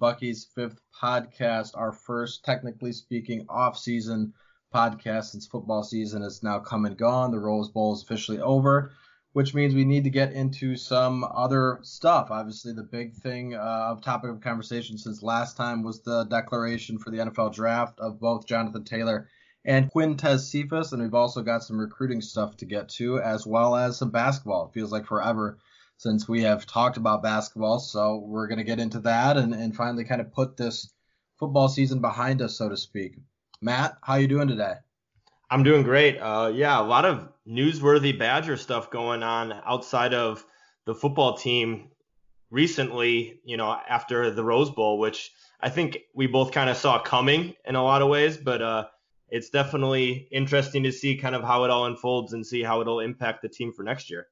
Bucky's Fifth Podcast, our first, technically speaking, off-season podcast since football season is now come and gone. The Rose Bowl is officially over, which means we need to get into some other stuff. Obviously, the big thing uh, of topic of conversation since last time was the declaration for the NFL draft of both Jonathan Taylor and Quintez Cephus, and we've also got some recruiting stuff to get to, as well as some basketball. It feels like forever since we have talked about basketball. So we're going to get into that and, and finally kind of put this football season behind us, so to speak. Matt, how you doing today? I'm doing great. Uh, yeah, a lot of newsworthy Badger stuff going on outside of the football team recently, you know, after the Rose Bowl, which I think we both kind of saw coming in a lot of ways, but uh, it's definitely interesting to see kind of how it all unfolds and see how it'll impact the team for next year.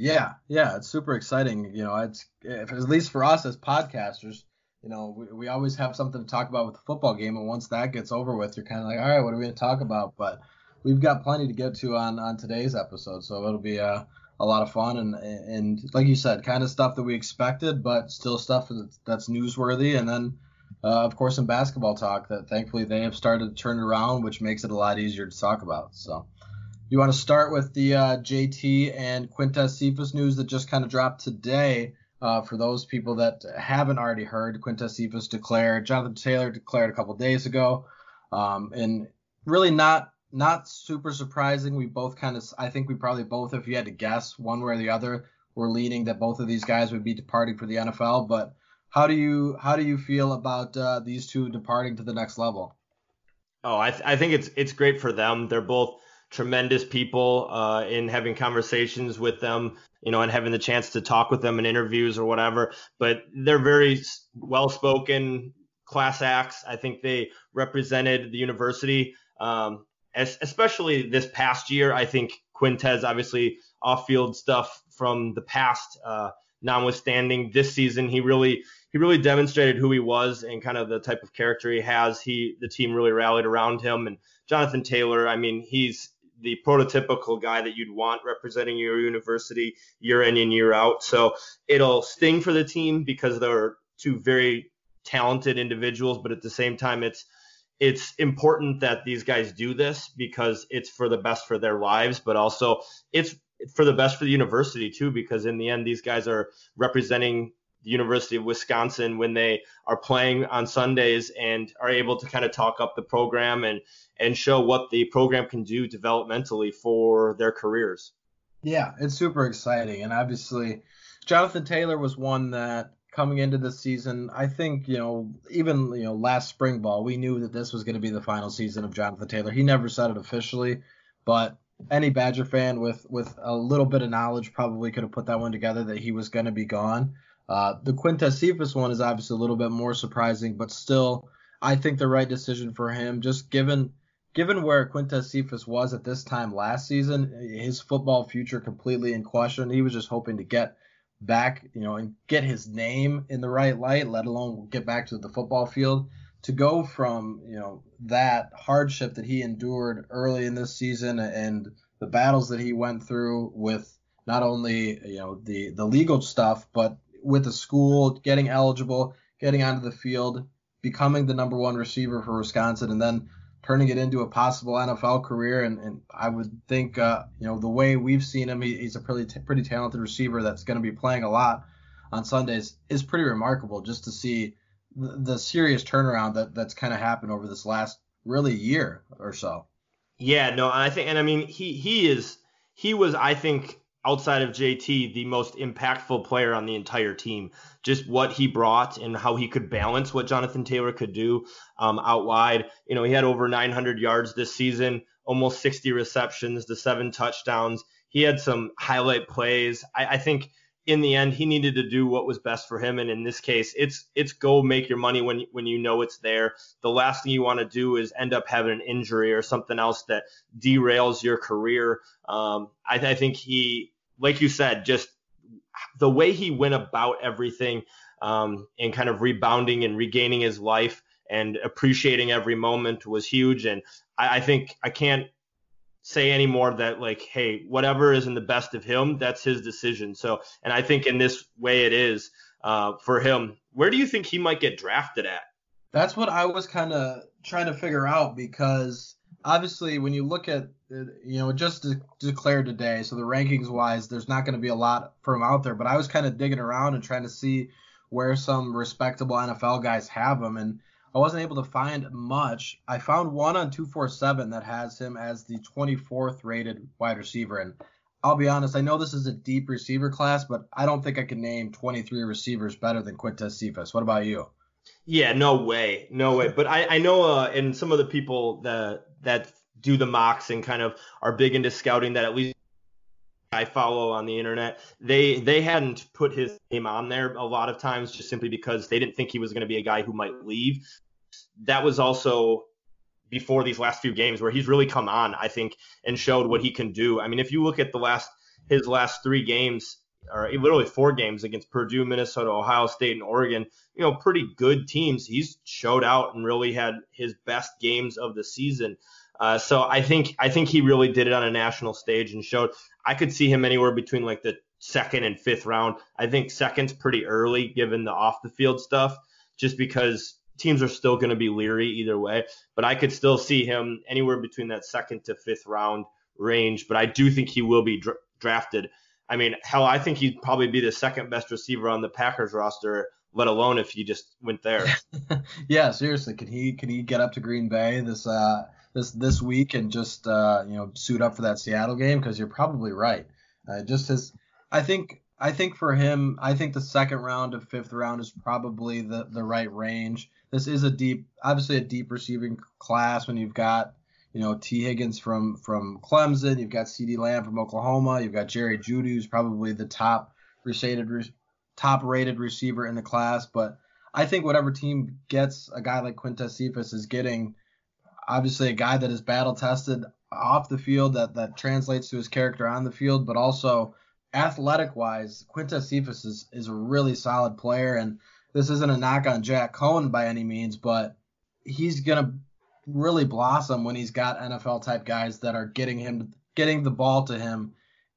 Yeah, yeah, it's super exciting. You know, it's at least for us as podcasters. You know, we, we always have something to talk about with the football game, and once that gets over with, you're kind of like, all right, what are we going to talk about? But we've got plenty to get to on on today's episode, so it'll be a a lot of fun and and like you said, kind of stuff that we expected, but still stuff that's, newsworthy. And then, uh, of course, some basketball talk that thankfully they have started to turn around, which makes it a lot easier to talk about. So you want to start with the uh, JT and Quintez Cephus news that just kind of dropped today? Uh, for those people that haven't already heard, Quintez Cephus declared, Jonathan Taylor declared a couple days ago, um, and really not not super surprising. We both kind of, I think we probably both, if you had to guess one way or the other, were leaning that both of these guys would be departing for the NFL. But how do you how do you feel about uh, these two departing to the next level? Oh, I, th- I think it's it's great for them. They're both tremendous people uh, in having conversations with them, you know, and having the chance to talk with them in interviews or whatever. But they're very well spoken class acts. I think they represented the university, um, as, especially this past year. I think Quintez, obviously, off field stuff from the past. Uh, notwithstanding this season he really he really demonstrated who he was and kind of the type of character he has he the team really rallied around him and jonathan taylor i mean he's the prototypical guy that you'd want representing your university year in and year out. So it'll sting for the team because they're two very talented individuals, but at the same time, it's it's important that these guys do this because it's for the best for their lives, but also it's for the best for the university too, because in the end, these guys are representing the University of Wisconsin when they are playing on Sundays and are able to kind of talk up the program and and show what the program can do developmentally for their careers. Yeah, it's super exciting, and obviously, Jonathan Taylor was one that coming into the season, I think you know even you know last spring ball, we knew that this was going to be the final season of Jonathan Taylor. He never said it officially, but any Badger fan with with a little bit of knowledge probably could have put that one together that he was going to be gone. Uh, the Quintez Cephus one is obviously a little bit more surprising, but still, I think the right decision for him, just given given where Quintez Cephus was at this time last season, his football future completely in question. He was just hoping to get back, you know, and get his name in the right light, let alone get back to the football field. To go from, you know, that hardship that he endured early in this season and the battles that he went through with not only, you know, the the legal stuff, but with the school, getting eligible, getting onto the field, becoming the number one receiver for Wisconsin, and then turning it into a possible NFL career. And, and I would think, uh, you know, the way we've seen him, he, he's a pretty t- pretty talented receiver that's going to be playing a lot on Sundays. is pretty remarkable just to see the, the serious turnaround that that's kind of happened over this last really year or so. Yeah, no, I think, and I mean, he he is he was, I think, outside of JT, the most impactful player on the entire team. Just what he brought and how he could balance what Jonathan Taylor could do um, out wide. You know, he had over 900 yards this season, almost 60 receptions, the seven touchdowns. He had some highlight plays. I, I think in the end he needed to do what was best for him. And in this case it's it's go make your money when when you know it's there. The last thing you want to do is end up having an injury or something else that derails your career. Um, I, I think he like you said, just the way he went about everything um, and kind of rebounding and regaining his life and appreciating every moment was huge. And I, I think I can't say anymore that like, hey, whatever is in the best of him, that's his decision. So, and I think in this way it is uh, for him. Where do you think he might get drafted at? That's what I was kind of trying to figure out because obviously when you look at you know just de- declared today, so the rankings wise, there's not going to be a lot for him out there. But I was kind of digging around and trying to see where some respectable NFL guys have him, and I wasn't able to find much. I found one on 247 that has him as the 24th rated wide receiver, and I'll be honest, I know this is a deep receiver class, but I don't think I can name 23 receivers better than Quintez Cephus. What about you? Yeah, no way, no way. But I, I know, uh, and some of the people that that do the mocks and kind of are big into scouting that at least I follow on the internet, they they hadn't put his name on there a lot of times just simply because they didn't think he was going to be a guy who might leave. That was also before these last few games where he's really come on, I think, and showed what he can do. I mean, if you look at the last his last three games, or literally four games against Purdue, Minnesota, Ohio State, and Oregon, you know, pretty good teams. He's showed out and really had his best games of the season. Uh, so I think I think he really did it on a national stage and showed. I could see him anywhere between like the second and fifth round. I think second's pretty early given the off the field stuff, just because teams are still going to be leery either way. But I could still see him anywhere between that second to fifth round range. But I do think he will be dra- drafted. I mean, hell, I think he'd probably be the second best receiver on the Packers roster, let alone if he just went there. yeah, seriously, can he can he get up to Green Bay this uh this this week and just uh, you know suit up for that Seattle game because you're probably right. Uh, just his, I think I think for him, I think the second round to fifth round is probably the the right range. This is a deep, obviously a deep receiving class when you've got you know Tee Higgins from from Clemson, you've got CeeDee Lamb from Oklahoma, you've got Jerry Jeudy who's probably the top rated top rated receiver in the class, but I think whatever team gets a guy like Quintez Cephus is getting obviously a guy that is battle tested off the field that that translates to his character on the field, but also athletic wise, Quintez Cephus is, is a really solid player. And this isn't a knock on Jack Coan by any means, but he's gonna really blossom when he's got NFL type guys that are getting him getting the ball to him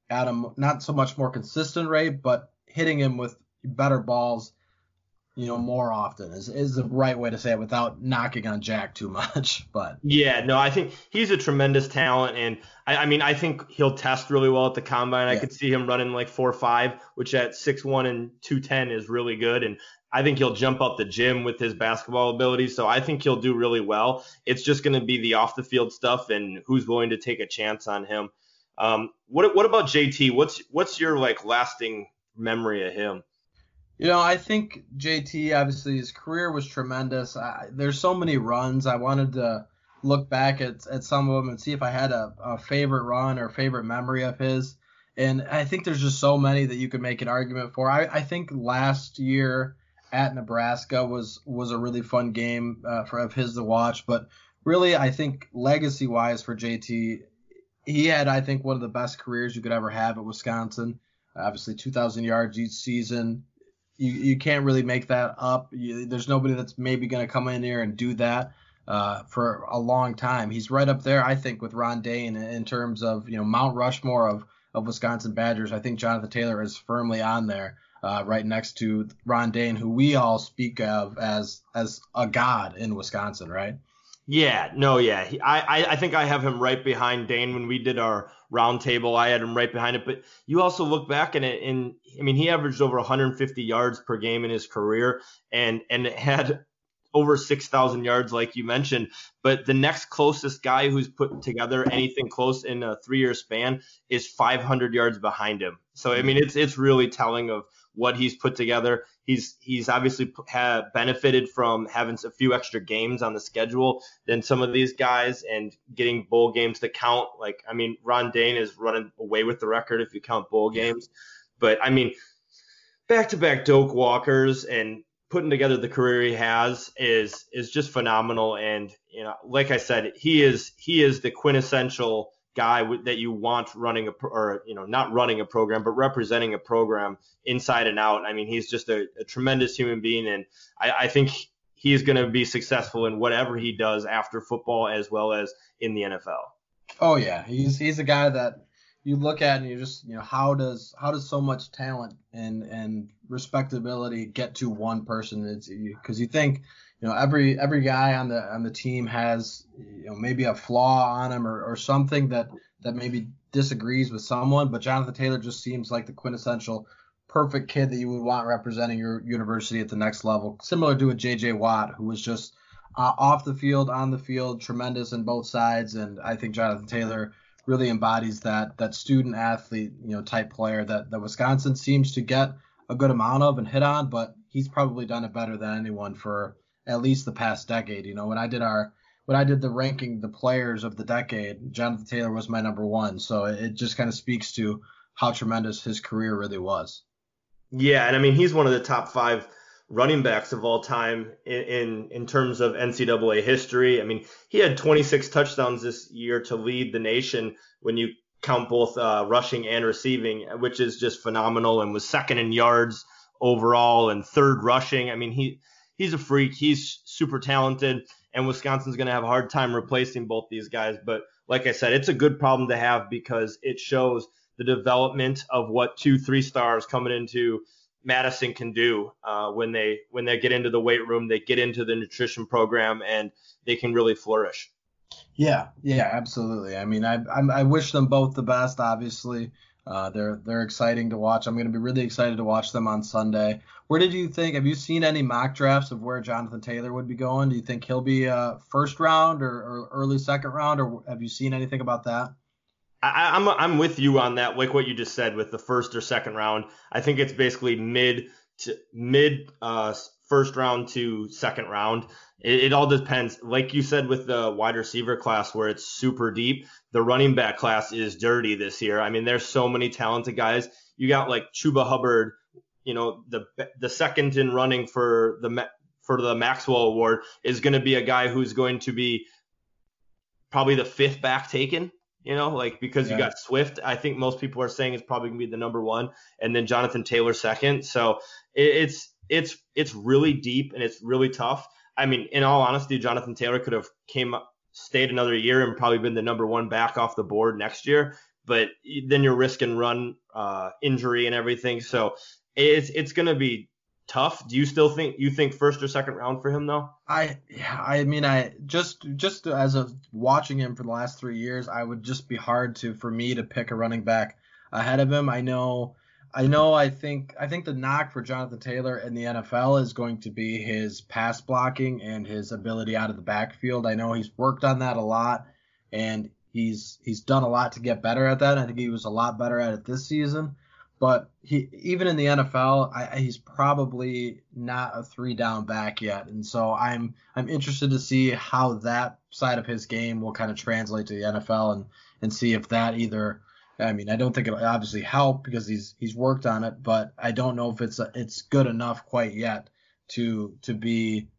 at a not so much more consistent rate, but hitting him with better balls you know, more often is is the right way to say it without knocking on Jack too much. But yeah, no, I think he's a tremendous talent, and I, I mean, I think he'll test really well at the combine. Yeah. I could see him running like four five, which at six one and two ten is really good, and I think he'll jump up the gym with his basketball ability. So I think he'll do really well. It's just going to be the off the field stuff and who's willing to take a chance on him. Um, what what about JT? What's what's your like lasting memory of him? You know, I think JT obviously his career was tremendous. I, there's so many runs. I wanted to look back at, at some of them and see if I had a, a favorite run or favorite memory of his. And I think there's just so many that you could make an argument for. I, I think last year at Nebraska was was a really fun game uh, for of his to watch. But really, I think legacy wise for JT, he had I think one of the best careers you could ever have at Wisconsin. Obviously, 2,000 yards each season, you, you can't really make that up. You, there's nobody that's maybe going to come in here and do that uh, for a long time. He's right up there, I think, with Ron Dayne in terms of you know Mount Rushmore of of Wisconsin Badgers. I think Jonathan Taylor is firmly on there, uh, right next to Ron Dayne, who we all speak of as as a god in Wisconsin, right? Yeah, no, yeah. He, I, I think I have him right behind Dayne when we did our roundtable. I had him right behind it. But you also look back and it, and I mean, he averaged over 150 yards per game in his career, and and had over 6,000 yards, like you mentioned. But the next closest guy who's put together anything close in a three-year span is 500 yards behind him. So I mean, it's it's really telling of what he's put together. He's he's obviously ha- benefited from having a few extra games on the schedule than some of these guys and getting bowl games to count. Like I mean, Ron Dayne is running away with the record if you count bowl games. But I mean, back-to-back Doak Walkers and putting together the career he has is is just phenomenal. And you know, like I said, he is he is the quintessential guy that you want running a or you know not running a program but representing a program inside and out. I mean, he's just a, a tremendous human being, and I, I think he's going to be successful in whatever he does after football as well as in the NFL. Oh yeah, he's he's a guy that you look at and you just you know how does how does so much talent and and respectability get to one person? It's because you think you know every every guy on the on the team has you know maybe a flaw on him or, or something that that maybe disagrees with someone but jonathan taylor just seems like the quintessential perfect kid that you would want representing your university at the next level similar to a jj watt who was just uh, off the field on the field tremendous in both sides and i think jonathan taylor really embodies that that student athlete you know type player that that wisconsin seems to get a good amount of and hit on but he's probably done it better than anyone for at least the past decade. You know, when I did our when I did the ranking the players of the decade, Jonathan Taylor was my number one. So it just kind of speaks to how tremendous his career really was. Yeah, and I mean he's one of the top five running backs of all time in, in, in terms of NCAA history. I mean he had 26 touchdowns this year to lead the nation when you count both uh, rushing and receiving, which is just phenomenal, and was second in yards overall and third rushing. I mean he he's a freak. He's super talented, and Wisconsin's going to have a hard time replacing both these guys. But like I said, it's a good problem to have because it shows the development of what two, three stars coming into Madison can do uh, when they when they get into the weight room, they get into the nutrition program, and they can really flourish. Yeah, yeah, absolutely. I mean, I I, I wish them both the best. Obviously, uh, they're they're exciting to watch. I'm going to be really excited to watch them on Sunday. Where did you think? Have you seen any mock drafts of where Jonathan Taylor would be going? Do you think he'll be a first round or, or early second round, or have you seen anything about that? I, am I'm, I'm with you on that, like what you just said with the first or second round. I think it's basically mid to mid uh, first round to second round. It, it, all depends. Like you said with the wide receiver class, where it's super deep, the running back class is dirty this year. I mean, there's so many talented guys. You got like Chuba Hubbard, you know, the the second in running for the for the Maxwell Award is going to be a guy who's going to be probably the fifth back taken. You know, like because yeah. you got Swift, I think most people are saying it's probably gonna be the number one, and then Jonathan Taylor second. So it, it's it's it's really deep and it's really tough. I mean, in all honesty, Jonathan Taylor could have came up, stayed another year and probably been the number one back off the board next year. But then you're risking run uh, injury and everything. So it's it's going to be tough. Do you still think you think first or second round for him though? I I mean I just just as of watching him for the last three years, I would just be hard to for me to pick a running back ahead of him. I know I know. I think. I think the knock for Jonathan Taylor in the NFL is going to be his pass blocking and his ability out of the backfield. I know he's worked on that a lot, and he's he's done a lot to get better at that. I think he was a lot better at it this season. But he even in the NFL, I, he's probably not a three down back yet, and so I'm I'm interested to see how that side of his game will kind of translate to the NFL and and see if that either I mean, I don't think it'll obviously help because he's he's worked on it, but I don't know if it's a, it's good enough quite yet to to be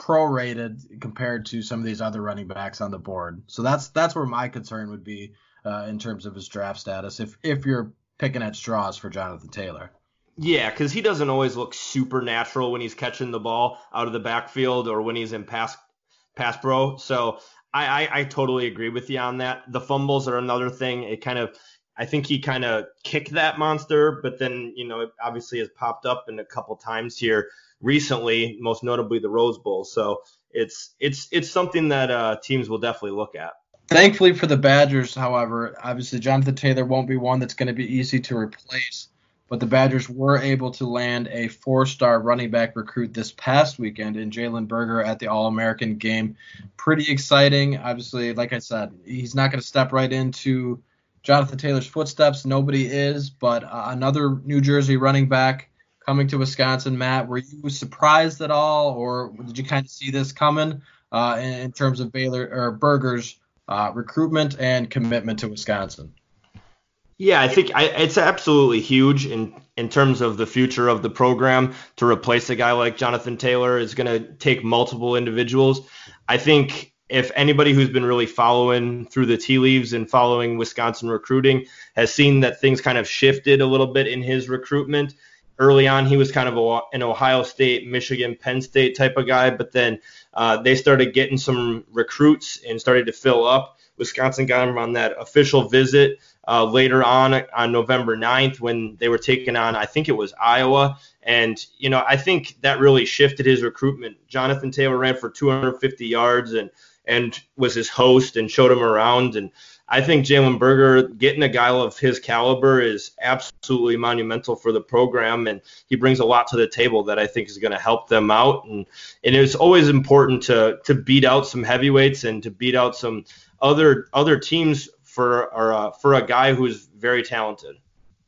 prorated compared to some of these other running backs on the board. So that's that's where my concern would be uh, in terms of his draft status. If if you're picking at straws for Jonathan Taylor. Yeah, because he doesn't always look super natural when he's catching the ball out of the backfield or when he's in pass pass pro. So I, I, I totally agree with you on that. The fumbles are another thing. It kind of I think he kind of kicked that monster, but then you know it obviously has popped up in a couple times here recently, most notably the Rose Bowl. So it's it's it's something that uh, teams will definitely look at. Thankfully for the Badgers, however, obviously Jonathan Taylor won't be one that's going to be easy to replace but the Badgers were able to land a four star running back recruit this past weekend in Jalen Berger at the All American game. Pretty exciting. Obviously, like I said, he's not going to step right into Jonathan Taylor's footsteps. Nobody is, but uh, another New Jersey running back coming to Wisconsin. Matt, were you surprised at all, or did you kind of see this coming uh, in, in, terms of Baylor or Berger's uh, recruitment and commitment to Wisconsin? Yeah, I think I, it's absolutely huge in in terms of the future of the program to replace a guy like Jonathan Taylor is going to take multiple individuals. I think if anybody who's been really following through the tea leaves and following Wisconsin recruiting has seen that things kind of shifted a little bit in his recruitment. Early on, he was kind of a, an Ohio State, Michigan, Penn State type of guy, but then uh, they started getting some recruits and started to fill up. Wisconsin got him on that official visit uh, later on on November 9th when they were taking on, I think it was Iowa. And, you know, I think that really shifted his recruitment. Jonathan Taylor ran for 250 yards and, and was his host and showed him around. And I think Jalen Berger getting a guy of his caliber is absolutely monumental for the program, and he brings a lot to the table that I think is going to help them out. And and it's always important to to beat out some heavyweights and to beat out some other other teams for or, uh, for a guy who's very talented.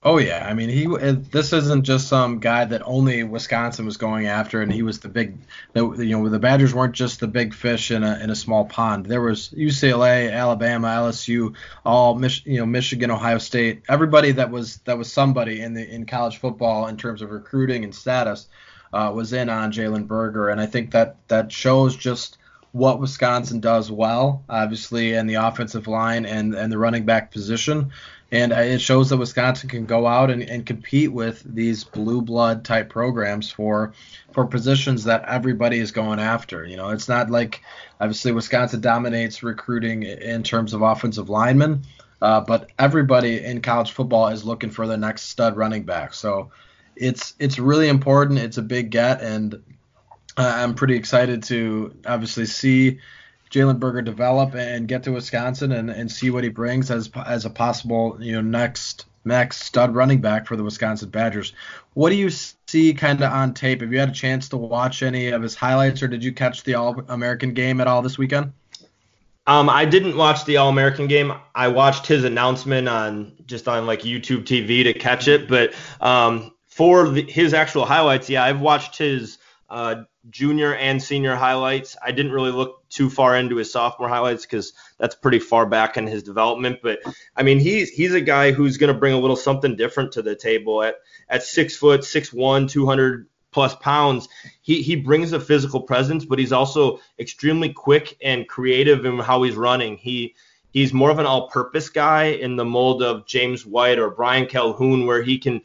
Oh yeah, I mean he. This isn't just some guy that only Wisconsin was going after, and he was the big. The, you know, the Badgers weren't just the big fish in a in a small pond. There was UCLA, Alabama, LSU, all Mich, you know Michigan, Ohio State, everybody that was that was somebody in the in college football in terms of recruiting and status uh, was in on Jalen Berger, and I think that that shows just what Wisconsin does well, obviously, in the offensive line and and the running back position and it shows that Wisconsin can go out and, and compete with these blue blood type programs for for positions that everybody is going after. You know, it's not like obviously Wisconsin dominates recruiting in terms of offensive linemen, uh, but everybody in college football is looking for the next stud running back. So it's it's really important. It's a big get, and uh, I'm pretty excited to obviously see Jalen Berger develop and get to Wisconsin and, and see what he brings as as a possible you know next next stud running back for the Wisconsin Badgers. What do you see kind of on tape? Have you had a chance to watch any of his highlights, or did you catch the All American game at all this weekend? Um, I didn't watch the All American game. I watched his announcement on just on like YouTube TV to catch it. But um, for the, his actual highlights, yeah, I've watched his uh, junior and senior highlights. I didn't really look too far into his sophomore highlights because that's pretty far back in his development. But I mean, he's he's a guy who's going to bring a little something different to the table at at six foot, six one, two hundred plus pounds. He he brings a physical presence, but he's also extremely quick and creative in how he's running. He he's more of an all-purpose guy in the mold of James White or Brian Calhoun, where he can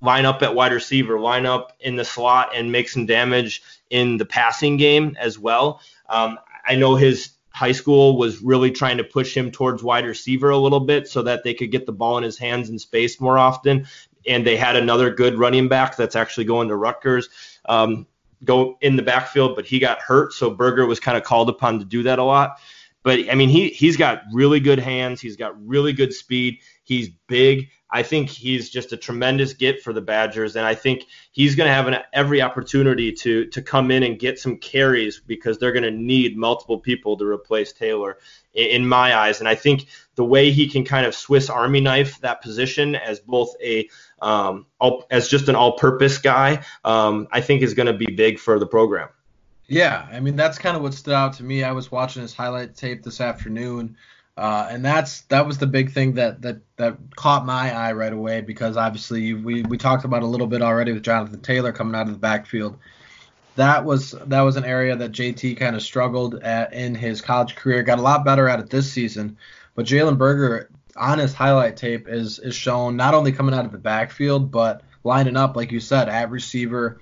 line up at wide receiver, line up in the slot, and make some damage in the passing game as well. Um, I know his high school was really trying to push him towards wide receiver a little bit so that they could get the ball in his hands in space more often. And they had another good running back that's actually going to Rutgers. Um, go in the backfield, but he got hurt, so Berger was kind of called upon to do that a lot. But I mean, he he's got really good hands. He's got really good speed. He's big. I think he's just a tremendous get for the Badgers, and I think he's going to have an, every opportunity to to come in and get some carries because they're going to need multiple people to replace Taylor, in, in, my eyes. And I think the way he can kind of Swiss Army knife that position as both a um, all, as just an all-purpose guy, um, I think is going to be big for the program. Yeah, I mean that's kind of what stood out to me. I was watching his highlight tape this afternoon. Uh, and that's that was the big thing that that that caught my eye right away because obviously we we talked about a little bit already with Jonathan Taylor coming out of the backfield. That was that was an area that JT kind of struggled at in his college career. Got a lot better at it this season, but Jalen Berger on his highlight tape is is shown not only coming out of the backfield but lining up like you said at receiver,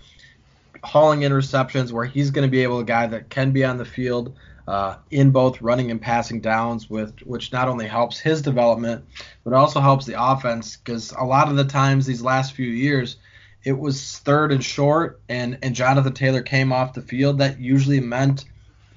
hauling interceptions where he's going to be able a guy that can be on the field uh, in both running and passing downs, with which not only helps his development, but also helps the offense because a lot of the times these last few years, it was third and short, and and Jonathan Taylor came off the field. That usually meant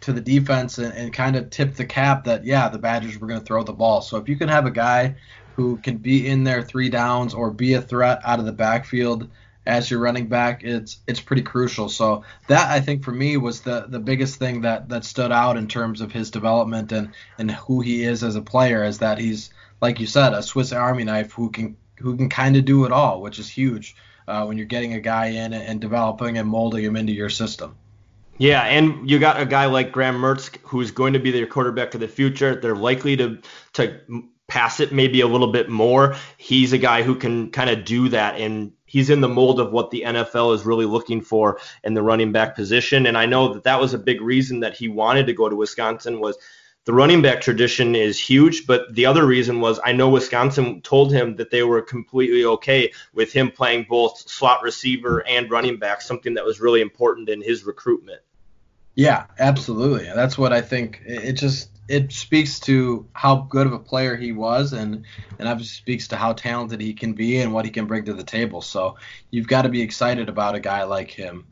to the defense and, and kind of tipped the cap that yeah, the Badgers were going to throw the ball. So if you can have a guy who can be in there three downs or be a threat out of the backfield as your running back, it's it's pretty crucial. So that I think for me was the the biggest thing that that stood out in terms of his development and and who he is as a player is that he's like you said a Swiss Army knife who can who can kind of do it all, which is huge uh, when you're getting a guy in and developing and molding him into your system. Yeah, and you got a guy like Graham Mertz who's going to be their quarterback of the future. They're likely to to pass it maybe a little bit more. He's a guy who can kind of do that and he's in the mold of what the NFL is really looking for in the running back position. And I know that that was a big reason that he wanted to go to Wisconsin was the running back tradition is huge, but the other reason was I know Wisconsin told him that they were completely okay with him playing both slot receiver and running back, something that was really important in his recruitment. Yeah, absolutely. That's what I think. It just it speaks to how good of a player he was, and and obviously speaks to how talented he can be and what he can bring to the table. So you've got to be excited about a guy like him.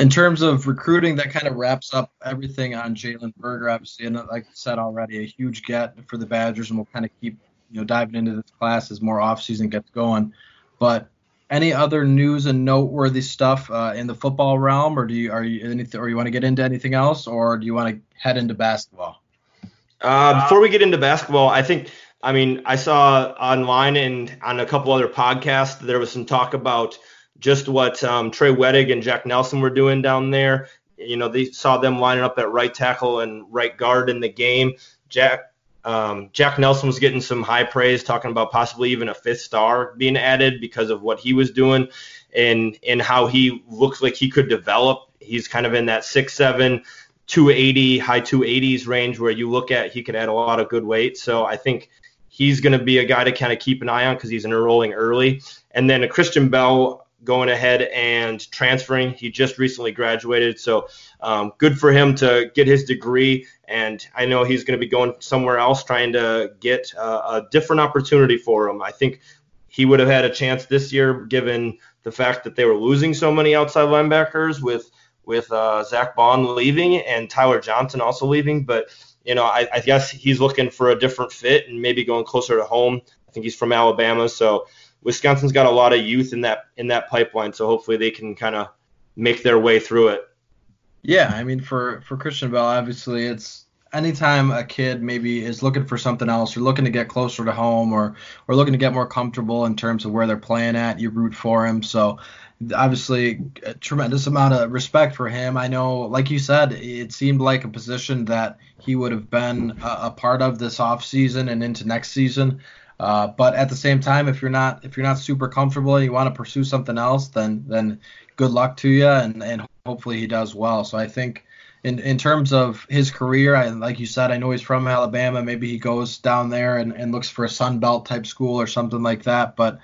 In terms of recruiting, that kind of wraps up everything on Jalen Berger. Obviously, and like I said already, a huge get for the Badgers, and we'll kind of keep you know diving into this class as more offseason gets going. But any other news and noteworthy stuff uh, in the football realm, or do you are you anything, or you want to get into anything else, or do you want to head into basketball? Uh, before we get into basketball, I think I mean I saw online and on a couple other podcasts there was some talk about just what um, Trey Wedig and Jack Nelson were doing down there. You know, they saw them lining up at right tackle and right guard in the game. Jack um, Jack Nelson was getting some high praise, talking about possibly even a fifth star being added because of what he was doing and and how he looks like he could develop. He's kind of in that six seven, 280, high 280s range where you look at he could add a lot of good weight. So I think he's going to be a guy to kind of keep an eye on because he's enrolling early. And then a Christian Bell going ahead and transferring. He just recently graduated, so um, good for him to get his degree. And I know he's going to be going somewhere else, trying to get a, a different opportunity for him. I think he would have had a chance this year, given the fact that they were losing so many outside linebackers with with uh, Zack Baun leaving and Tyler Johnson also leaving. But you know, I, I guess he's looking for a different fit and maybe going closer to home. I think he's from Alabama, so Wisconsin's got a lot of youth in that in that pipeline, so hopefully they can kind of make their way through it. Yeah, I mean for for Christian Bell, obviously it's anytime a kid maybe is looking for something else or looking to get closer to home or or looking to get more comfortable in terms of where they're playing at, you root for him. So obviously a tremendous amount of respect for him. I know, like you said, it seemed like a position that he would have been a, a part of this off season and into next season. Uh, but at the same time, if you're not if you're not super comfortable and you want to pursue something else, then then good luck to you, and and hopefully he does well. So I think in in terms of his career, I, like you said, I know he's from Alabama. Maybe he goes down there and, and looks for a Sun Belt type school or something like that. But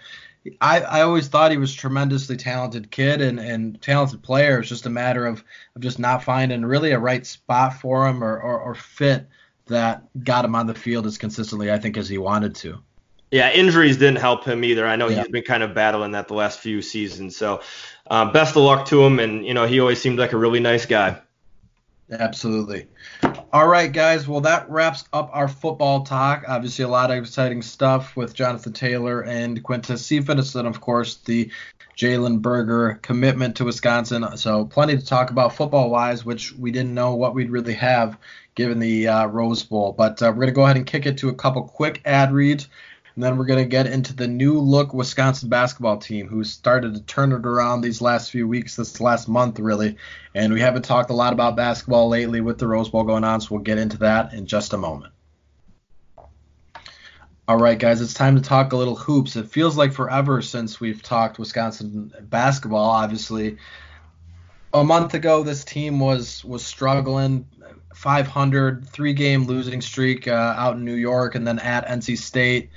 I, I always thought he was a tremendously talented kid and, and talented player. It's just a matter of, of just not finding really a right spot for him or, or, or fit that got him on the field as consistently, I think, as he wanted to. Yeah, injuries didn't help him either. I know yeah. he's been kind of battling that the last few seasons. So, uh, best of luck to him. And you know, he always seemed like a really nice guy. Absolutely. All right, guys. Well, that wraps up our football talk. Obviously, a lot of exciting stuff with Jonathan Taylor and Quintez Cephus, and of course the Jalen Berger commitment to Wisconsin. So, plenty to talk about football wise, which we didn't know what we'd really have given the uh, Rose Bowl. But uh, we're going to go ahead and kick it to a couple quick ad reads. And then we're going to get into the new look Wisconsin basketball team who started to turn it around these last few weeks, this last month, really. And we haven't talked a lot about basketball lately with the Rose Bowl going on, so we'll get into that in just a moment. All right, guys, it's time to talk a little hoops. It feels like forever since we've talked Wisconsin basketball, obviously. A month ago, this team was was struggling, 500, three game losing streak uh, out in New York, and then at NC State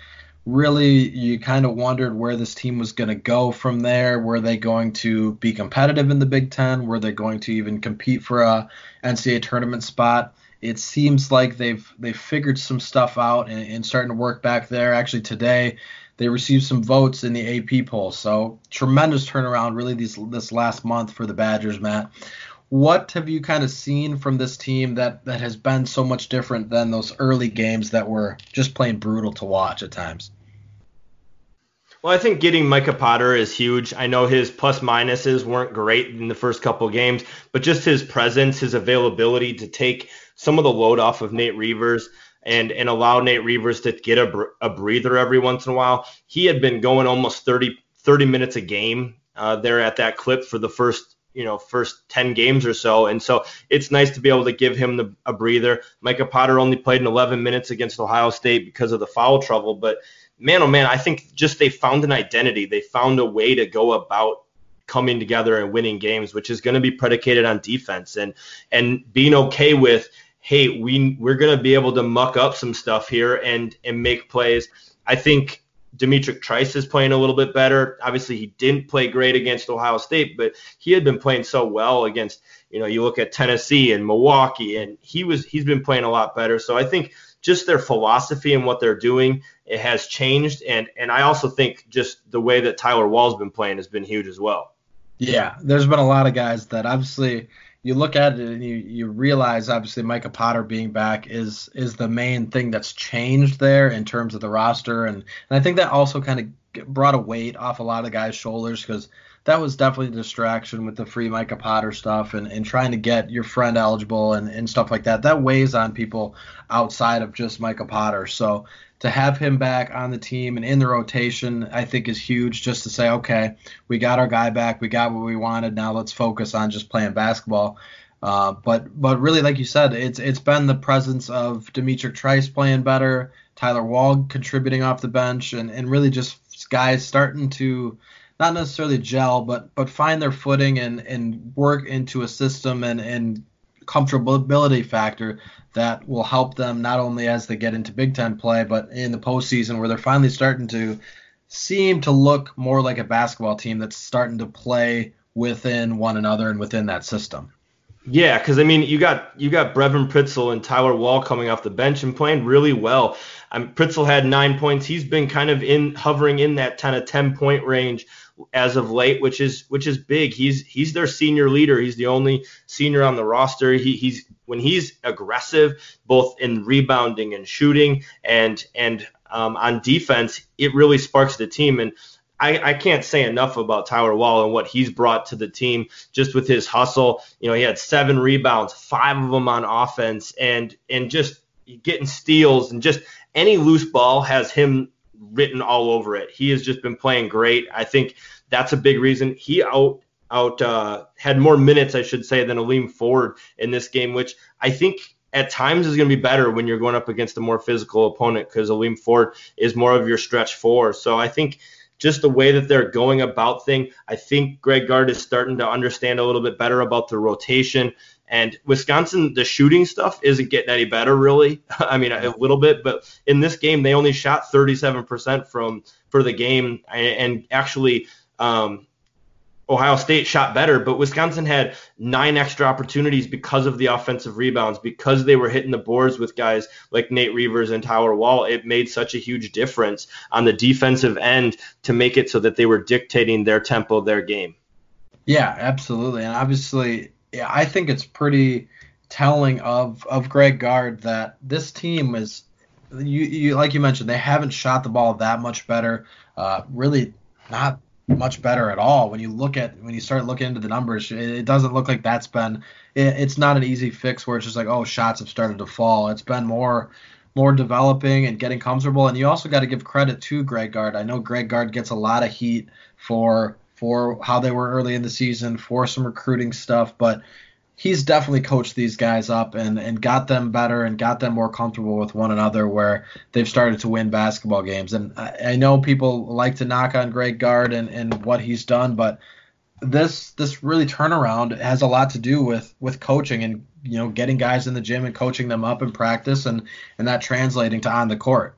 really you kind of wondered where this team was going to go from there. Were they going to be competitive in the Big Ten? Were they going to even compete for a NCAA tournament spot? It seems like they've they've figured some stuff out and, and starting to work back there. Actually, today they received some votes in the AP poll, so tremendous turnaround really these this last month for the Badgers, Matt. What have you kind of seen from this team that that has been so much different than those early games that were just plain brutal to watch at times? Well, I think getting Micah Potter is huge. I know his plus minuses weren't great in the first couple games, but just his presence, his availability to take some of the load off of Nate Reuvers and and allow Nate Reuvers to get a, a breather every once in a while. He had been going almost 30 30 minutes a game uh, there at that clip for the first you know first 10 games or so and so it's nice to be able to give him the, a breather micah potter only played in 11 minutes against ohio state because of the foul trouble but man, oh man, I think just they found an identity. They found a way to go about coming together and winning games, which is going to be predicated on defense and and being okay with, hey, we we're going to be able to muck up some stuff here and and make plays. I think D'Mitrik Trice is playing a little bit better. Obviously, he didn't play great against Ohio State, but he had been playing so well against, you know, you look at Tennessee and Milwaukee, and he was he's been playing a lot better. So I think just their philosophy and what they're doing it has changed, and and I also think just the way that Tyler Wahl's been playing has been huge as well. Yeah, there's been a lot of guys that obviously you look at it and you, you realize obviously Micah Potter being back is is the main thing that's changed there in terms of the roster. And, and I think that also kind of brought a weight off a lot of guys' shoulders because that was definitely a distraction with the free Micah Potter stuff and, and trying to get your friend eligible and, and stuff like that. That weighs on people outside of just Micah Potter. So to have him back on the team and in the rotation, I think is huge. Just to say, okay, we got our guy back, we got what we wanted. Now let's focus on just playing basketball. Uh, but but really, like you said, it's it's been the presence of D'Mitrik Trice playing better, Tyler Wahl contributing off the bench, and, and really just guys starting to not necessarily gel, but but find their footing and and work into a system and and comfortability factor that will help them not only as they get into Big Ten play, but in the postseason where they're finally starting to seem to look more like a basketball team that's starting to play within one another and within that system. Yeah, because I mean, you got you got Brevin Pritzl and Tyler Wahl coming off the bench and playing really well. Um, Pritzl had nine points. He's been kind of in hovering in that kind of 10 point range as of late, which is which is big. He's he's their senior leader. He's the only senior on the roster. He, he's when he's aggressive, both in rebounding and shooting, and and um, on defense, it really sparks the team. And I, I, can't say enough about Tyler Wahl and what he's brought to the team just with his hustle. You know, he had seven rebounds, five of them on offense, and and just getting steals and just any loose ball has him written all over it. He has just been playing great. I think that's a big reason. He out out uh, had more minutes, I should say, than Aleem Ford in this game, which I think at times is going to be better when you're going up against a more physical opponent because Aleem Ford is more of your stretch four. So I think just the way that they're going about thing, I think Greg Gard is starting to understand a little bit better about the rotation. And Wisconsin, the shooting stuff isn't getting any better, really. I mean, a little bit, but in this game, they only shot 37% from for the game, and actually, um, Ohio State shot better, but Wisconsin had nine extra opportunities because of the offensive rebounds, because they were hitting the boards with guys like Nate Reuvers and Tyler Wahl. It made such a huge difference on the defensive end to make it so that they were dictating their tempo, their game. Yeah, absolutely. And obviously, yeah, I think it's pretty telling of of Greg Gard that this team is you, you like you mentioned they haven't shot the ball that much better. Uh, really not much better at all. When you look at when you start looking into the numbers, it, it doesn't look like that's been. It, it's not an easy fix where it's just like oh shots have started to fall. It's been more more developing and getting comfortable. And you also got to give credit to Greg Gard. I know Greg Gard gets a lot of heat for for how they were early in the season, for some recruiting stuff, but he's definitely coached these guys up and, and got them better and got them more comfortable with one another where they've started to win basketball games. And I, I know people like to knock on Greg Gard and, and what he's done, but this this really turnaround has a lot to do with with coaching and you know getting guys in the gym and coaching them up in practice and and that translating to on the court.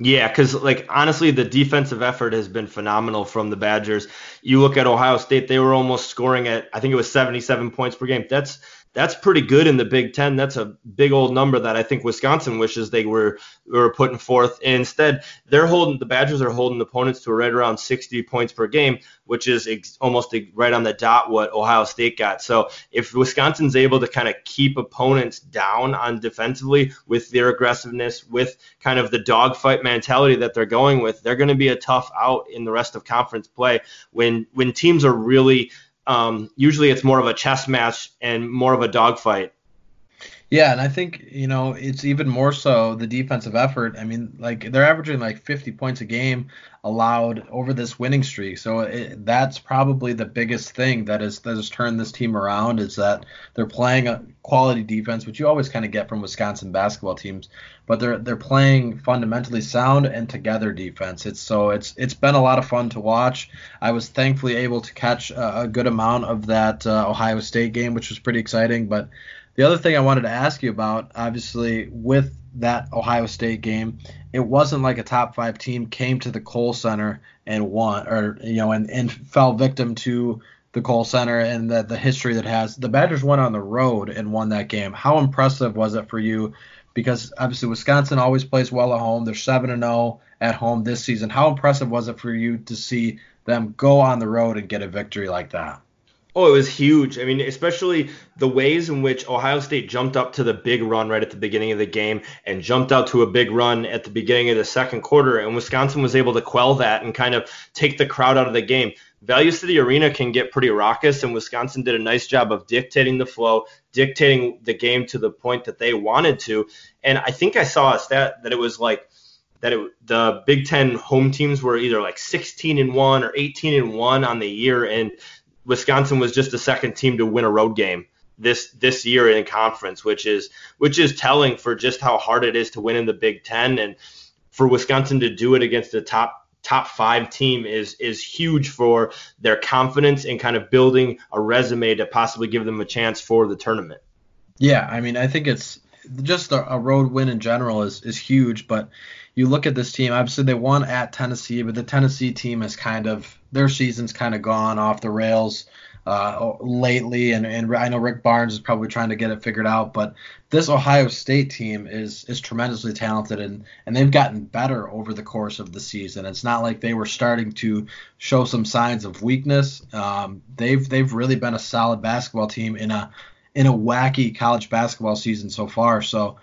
Yeah, because like honestly, the defensive effort has been phenomenal from the Badgers. You look at Ohio State; they were almost scoring at I think it was 77 points per game. That's that's pretty good in the Big Ten. That's a big old number that I think Wisconsin wishes they were were putting forth. And instead, they're holding the Badgers are holding opponents to right around 60 points per game, which is ex- almost right on the dot what Ohio State got. So if Wisconsin's able to kind of keep opponents down on defensively with their aggressiveness, with kind of the dogfight mentality that they're going with, they're going to be a tough out in the rest of conference play when when teams are really um, usually it's more of a chess match and more of a dogfight. Yeah, and I think you know it's even more so the defensive effort. I mean, like they're averaging like 50 points a game allowed over this winning streak. So it, that's probably the biggest thing that is that has turned this team around is that they're playing a quality defense, which you always kind of get from Wisconsin basketball teams, but they're they're playing fundamentally sound and together defense. It's so it's it's been a lot of fun to watch. I was thankfully able to catch a, a good amount of that uh, Ohio State game, which was pretty exciting, but the other thing I wanted to ask you about, obviously, with that Ohio State game, it wasn't like a top five team came to the Kohl Center and won, or you know, and, and fell victim to the Kohl Center and the, the history that has. The Badgers went on the road and won that game. How impressive was it for you? Because obviously Wisconsin always plays well at home. They're seven and zero oh at home this season. How impressive was it for you to see them go on the road and get a victory like that? Oh, it was huge. I mean, especially the ways in which Ohio State jumped up to the big run right at the beginning of the game and jumped out to a big run at the beginning of the second quarter. And Wisconsin was able to quell that and kind of take the crowd out of the game. Value City Arena can get pretty raucous, and Wisconsin did a nice job of dictating the flow, dictating the game to the point that they wanted to. And I think I saw a stat that it was like that it, the Big Ten home teams were either like 16 and one or 18 and one on the year, and Wisconsin was just the second team to win a road game this this year in conference, which is which is telling for just how hard it is to win in the Big Ten, and for Wisconsin to do it against the top top five team is is huge for their confidence and kind of building a resume to possibly give them a chance for the tournament. Yeah, I mean, I think it's just a, a road win in general is is huge, but you look at this team. Obviously, they won at Tennessee, but the Tennessee team has kind of their season's kind of gone off the rails uh, lately, and, and I know Rick Barnes is probably trying to get it figured out. But this Ohio State team is is tremendously talented, and and they've gotten better over the course of the season. It's not like they were starting to show some signs of weakness. Um, they've they've really been a solid basketball team in a in a wacky college basketball season so far. So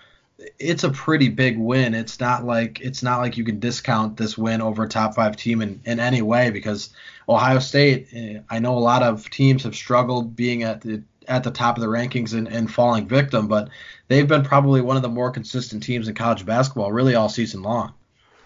it's a pretty big win. It's not like it's not like you can discount this win over a top five team in, in any way because Ohio State. Eh, I know a lot of teams have struggled being at the at the top of the rankings and, and falling victim, but they've been probably one of the more consistent teams in college basketball really all season long.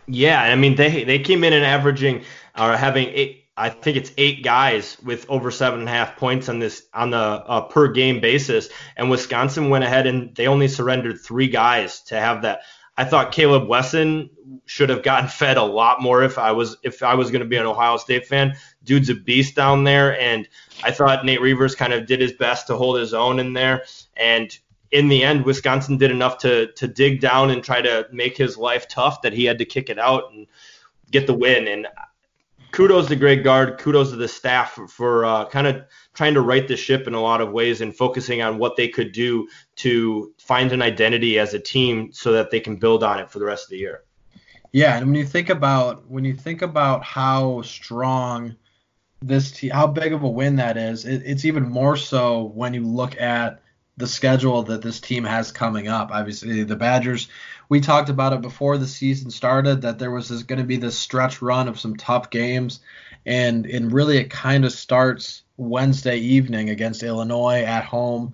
Yeah, I mean they they came in and averaging or having eight, I think it's eight guys with over seven and a half points on this on the uh, per game basis, and Wisconsin went ahead and they only surrendered three guys to have that. I thought Kaleb Wesson should have gotten fed a lot more if I was if I was going to be an Ohio State fan. Dude's a beast down there, and I thought Nate Reuvers kind of did his best to hold his own in there. And in the end, Wisconsin did enough to to dig down and try to make his life tough that he had to kick it out and get the win. And kudos to Greg Gard, kudos to the staff for, uh, kind of trying to right the ship in a lot of ways and focusing on what they could do to find an identity as a team so that they can build on it for the rest of the year. Yeah, and when you think about when you think about how strong this team, how big of a win that is, it, it's even more so when you look at the schedule that this team has coming up. Obviously, the Badgers we talked about it before the season started that there was going to be this stretch run of some tough games, and and really it kind of starts Wednesday evening against Illinois at home.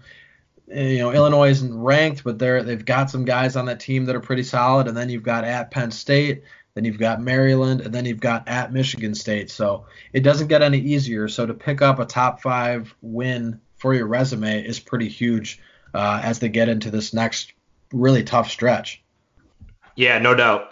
You know, Illinois isn't ranked, but they're they've got some guys on that team that are pretty solid, and then you've got at Penn State. Then you've got Maryland, and then you've got at Michigan State. So it doesn't get any easier. So to pick up a top five win for your resume is pretty huge uh, as they get into this next really tough stretch. Yeah, no doubt.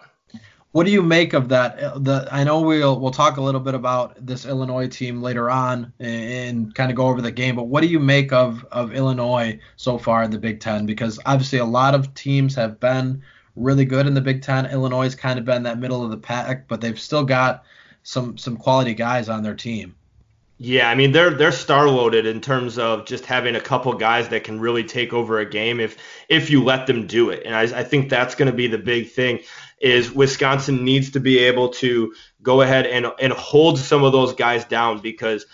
What do you make of that? The I know we'll we'll talk a little bit about this Illinois team later on and, and kind of go over the game, but what do you make of of Illinois so far in the Big Ten? Because obviously a lot of teams have been really good in the Big Ten. Illinois has kind of been that middle of the pack, but they've still got some some quality guys on their team. Yeah, I mean they're they're star loaded in terms of just having a couple guys that can really take over a game if if you let them do it. And I, I think that's going to be the big thing is Wisconsin needs to be able to go ahead and and hold some of those guys down because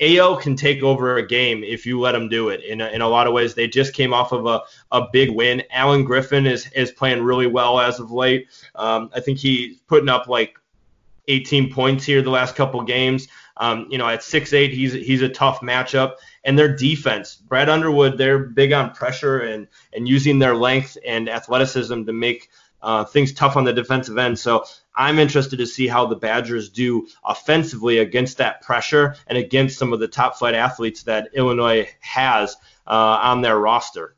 Ayo can take over a game if you let them do it. In a, in a lot of ways, they just came off of a, a big win. Alan Griffin is is playing really well as of late. Um, I think he's putting up like 18 points here the last couple games. Um, you know, at six eight, he's he's a tough matchup. and their defense. Brad Underwood, they're big on pressure and and using their length and athleticism to make uh, things tough on the defensive end. So I'm interested to see how the Badgers do offensively against that pressure and against some of the top flight athletes that Illinois has uh, on their roster.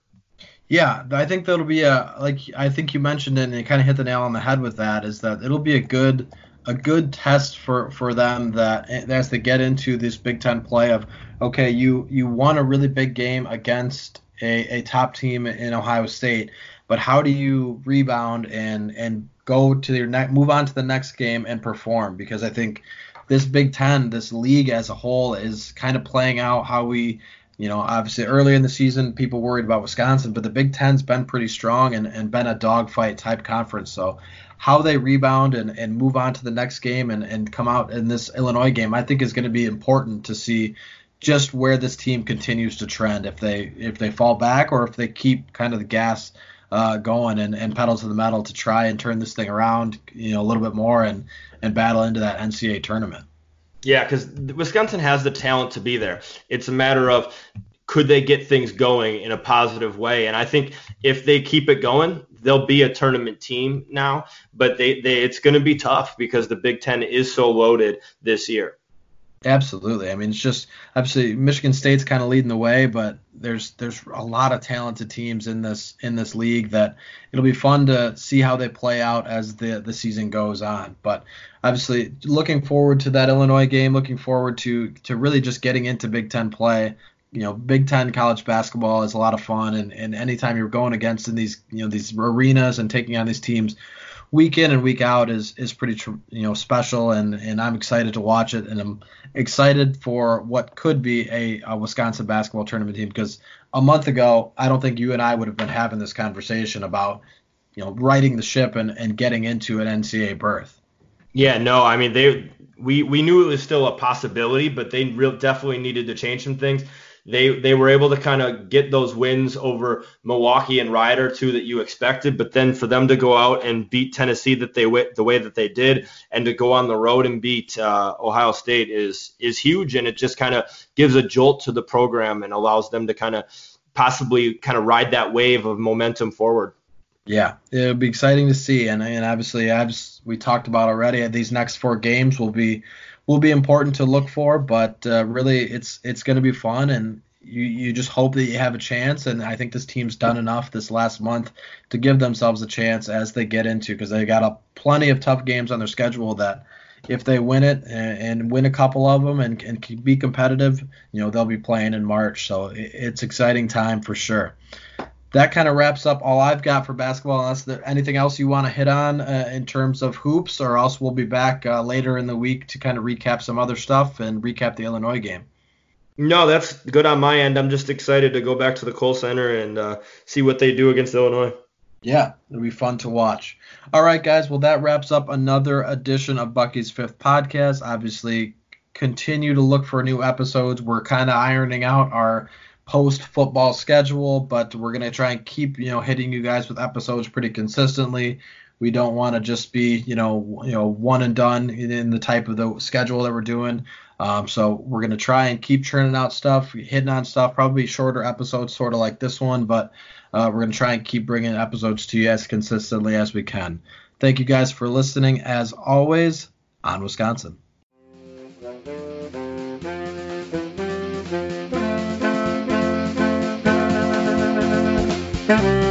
Yeah, I think that'll be a like I think you mentioned it and you kind of hit the nail on the head with that is that it'll be a good a good test for for them that eh, as they get into this Big Ten play of okay you you won a really big game against a, a top team in Ohio State but how do you rebound and and go to your next move on to the next game and perform? Because I think this Big Ten, this league as a whole, is kind of playing out how we, you know, obviously early in the season people worried about Wisconsin, but the Big Ten's been pretty strong and, and been a dogfight type conference. So how they rebound and, and move on to the next game and, and come out in this Illinois game, I think is going to be important to see just where this team continues to trend. If they if they fall back or if they keep kind of the gas uh, going and, and pedal to the metal to try and turn this thing around, you know, a little bit more and and battle into that NCAA tournament. Yeah, because Wisconsin has the talent to be there. It's a matter of could they get things going in a positive way, and I think if they keep it going, they'll be a tournament team now. But they, they it's going to be tough because the Big Ten is so loaded this year. Absolutely. I mean, it's just obviously Michigan State's kind of leading the way, but there's there's a lot of talented teams in this in this league that it'll be fun to see how they play out as the the season goes on. But obviously, looking forward to that Illinois game, looking forward to to really just getting into Big Ten play. You know, Big Ten college basketball is a lot of fun, and, and anytime you're going against in these you know these arenas and taking on these teams week in and week out is is pretty you know special and and I'm excited to watch it and I'm excited for what could be a, a Wisconsin basketball tournament team because a month ago I don't think you and I would have been having this conversation about you know righting the ship and and getting into an NCAA berth. Yeah, no, I mean they we we knew it was still a possibility, but they real definitely needed to change some things they they were able to kind of get those wins over Milwaukee and Rider too that you expected, but then for them to go out and beat Tennessee that they the way that they did, and to go on the road and beat uh, Ohio State is is huge, and it just kind of gives a jolt to the program and allows them to kind of possibly kind of ride that wave of momentum forward. Yeah, it'll be exciting to see, and and obviously as we talked about already, these next four games will be will be important to look for, but uh, really it's it's going to be fun and you you just hope that you have a chance and I think this team's done enough this last month to give themselves a chance as they get into because they got a plenty of tough games on their schedule that if they win it and, and win a couple of them and, and be competitive, you know, they'll be playing in March. So it, it's exciting time for sure that kind of wraps up all I've got for basketball. Unless there anything else you want to hit on uh, in terms of hoops, or else we'll be back uh, later in the week to kind of recap some other stuff and recap the Illinois game. No, that's good on my end. I'm just excited to go back to the Kohl Center and uh, see what they do against Illinois. Yeah, it'll be fun to watch. All right, guys. Well, that wraps up another edition of Bucky's Fifth Podcast. Obviously, continue to look for new episodes. We're kind of ironing out our post football schedule, but we're gonna try and keep you know hitting you guys with episodes pretty consistently. We don't want to just be you know you know one and done in the type of the schedule that we're doing. Um, so we're gonna try and keep churning out stuff, hitting on stuff, probably shorter episodes, sort of like this one, but uh, we're gonna try and keep bringing episodes to you as consistently as we can. Thank you guys for listening, as always, on Wisconsin. chao.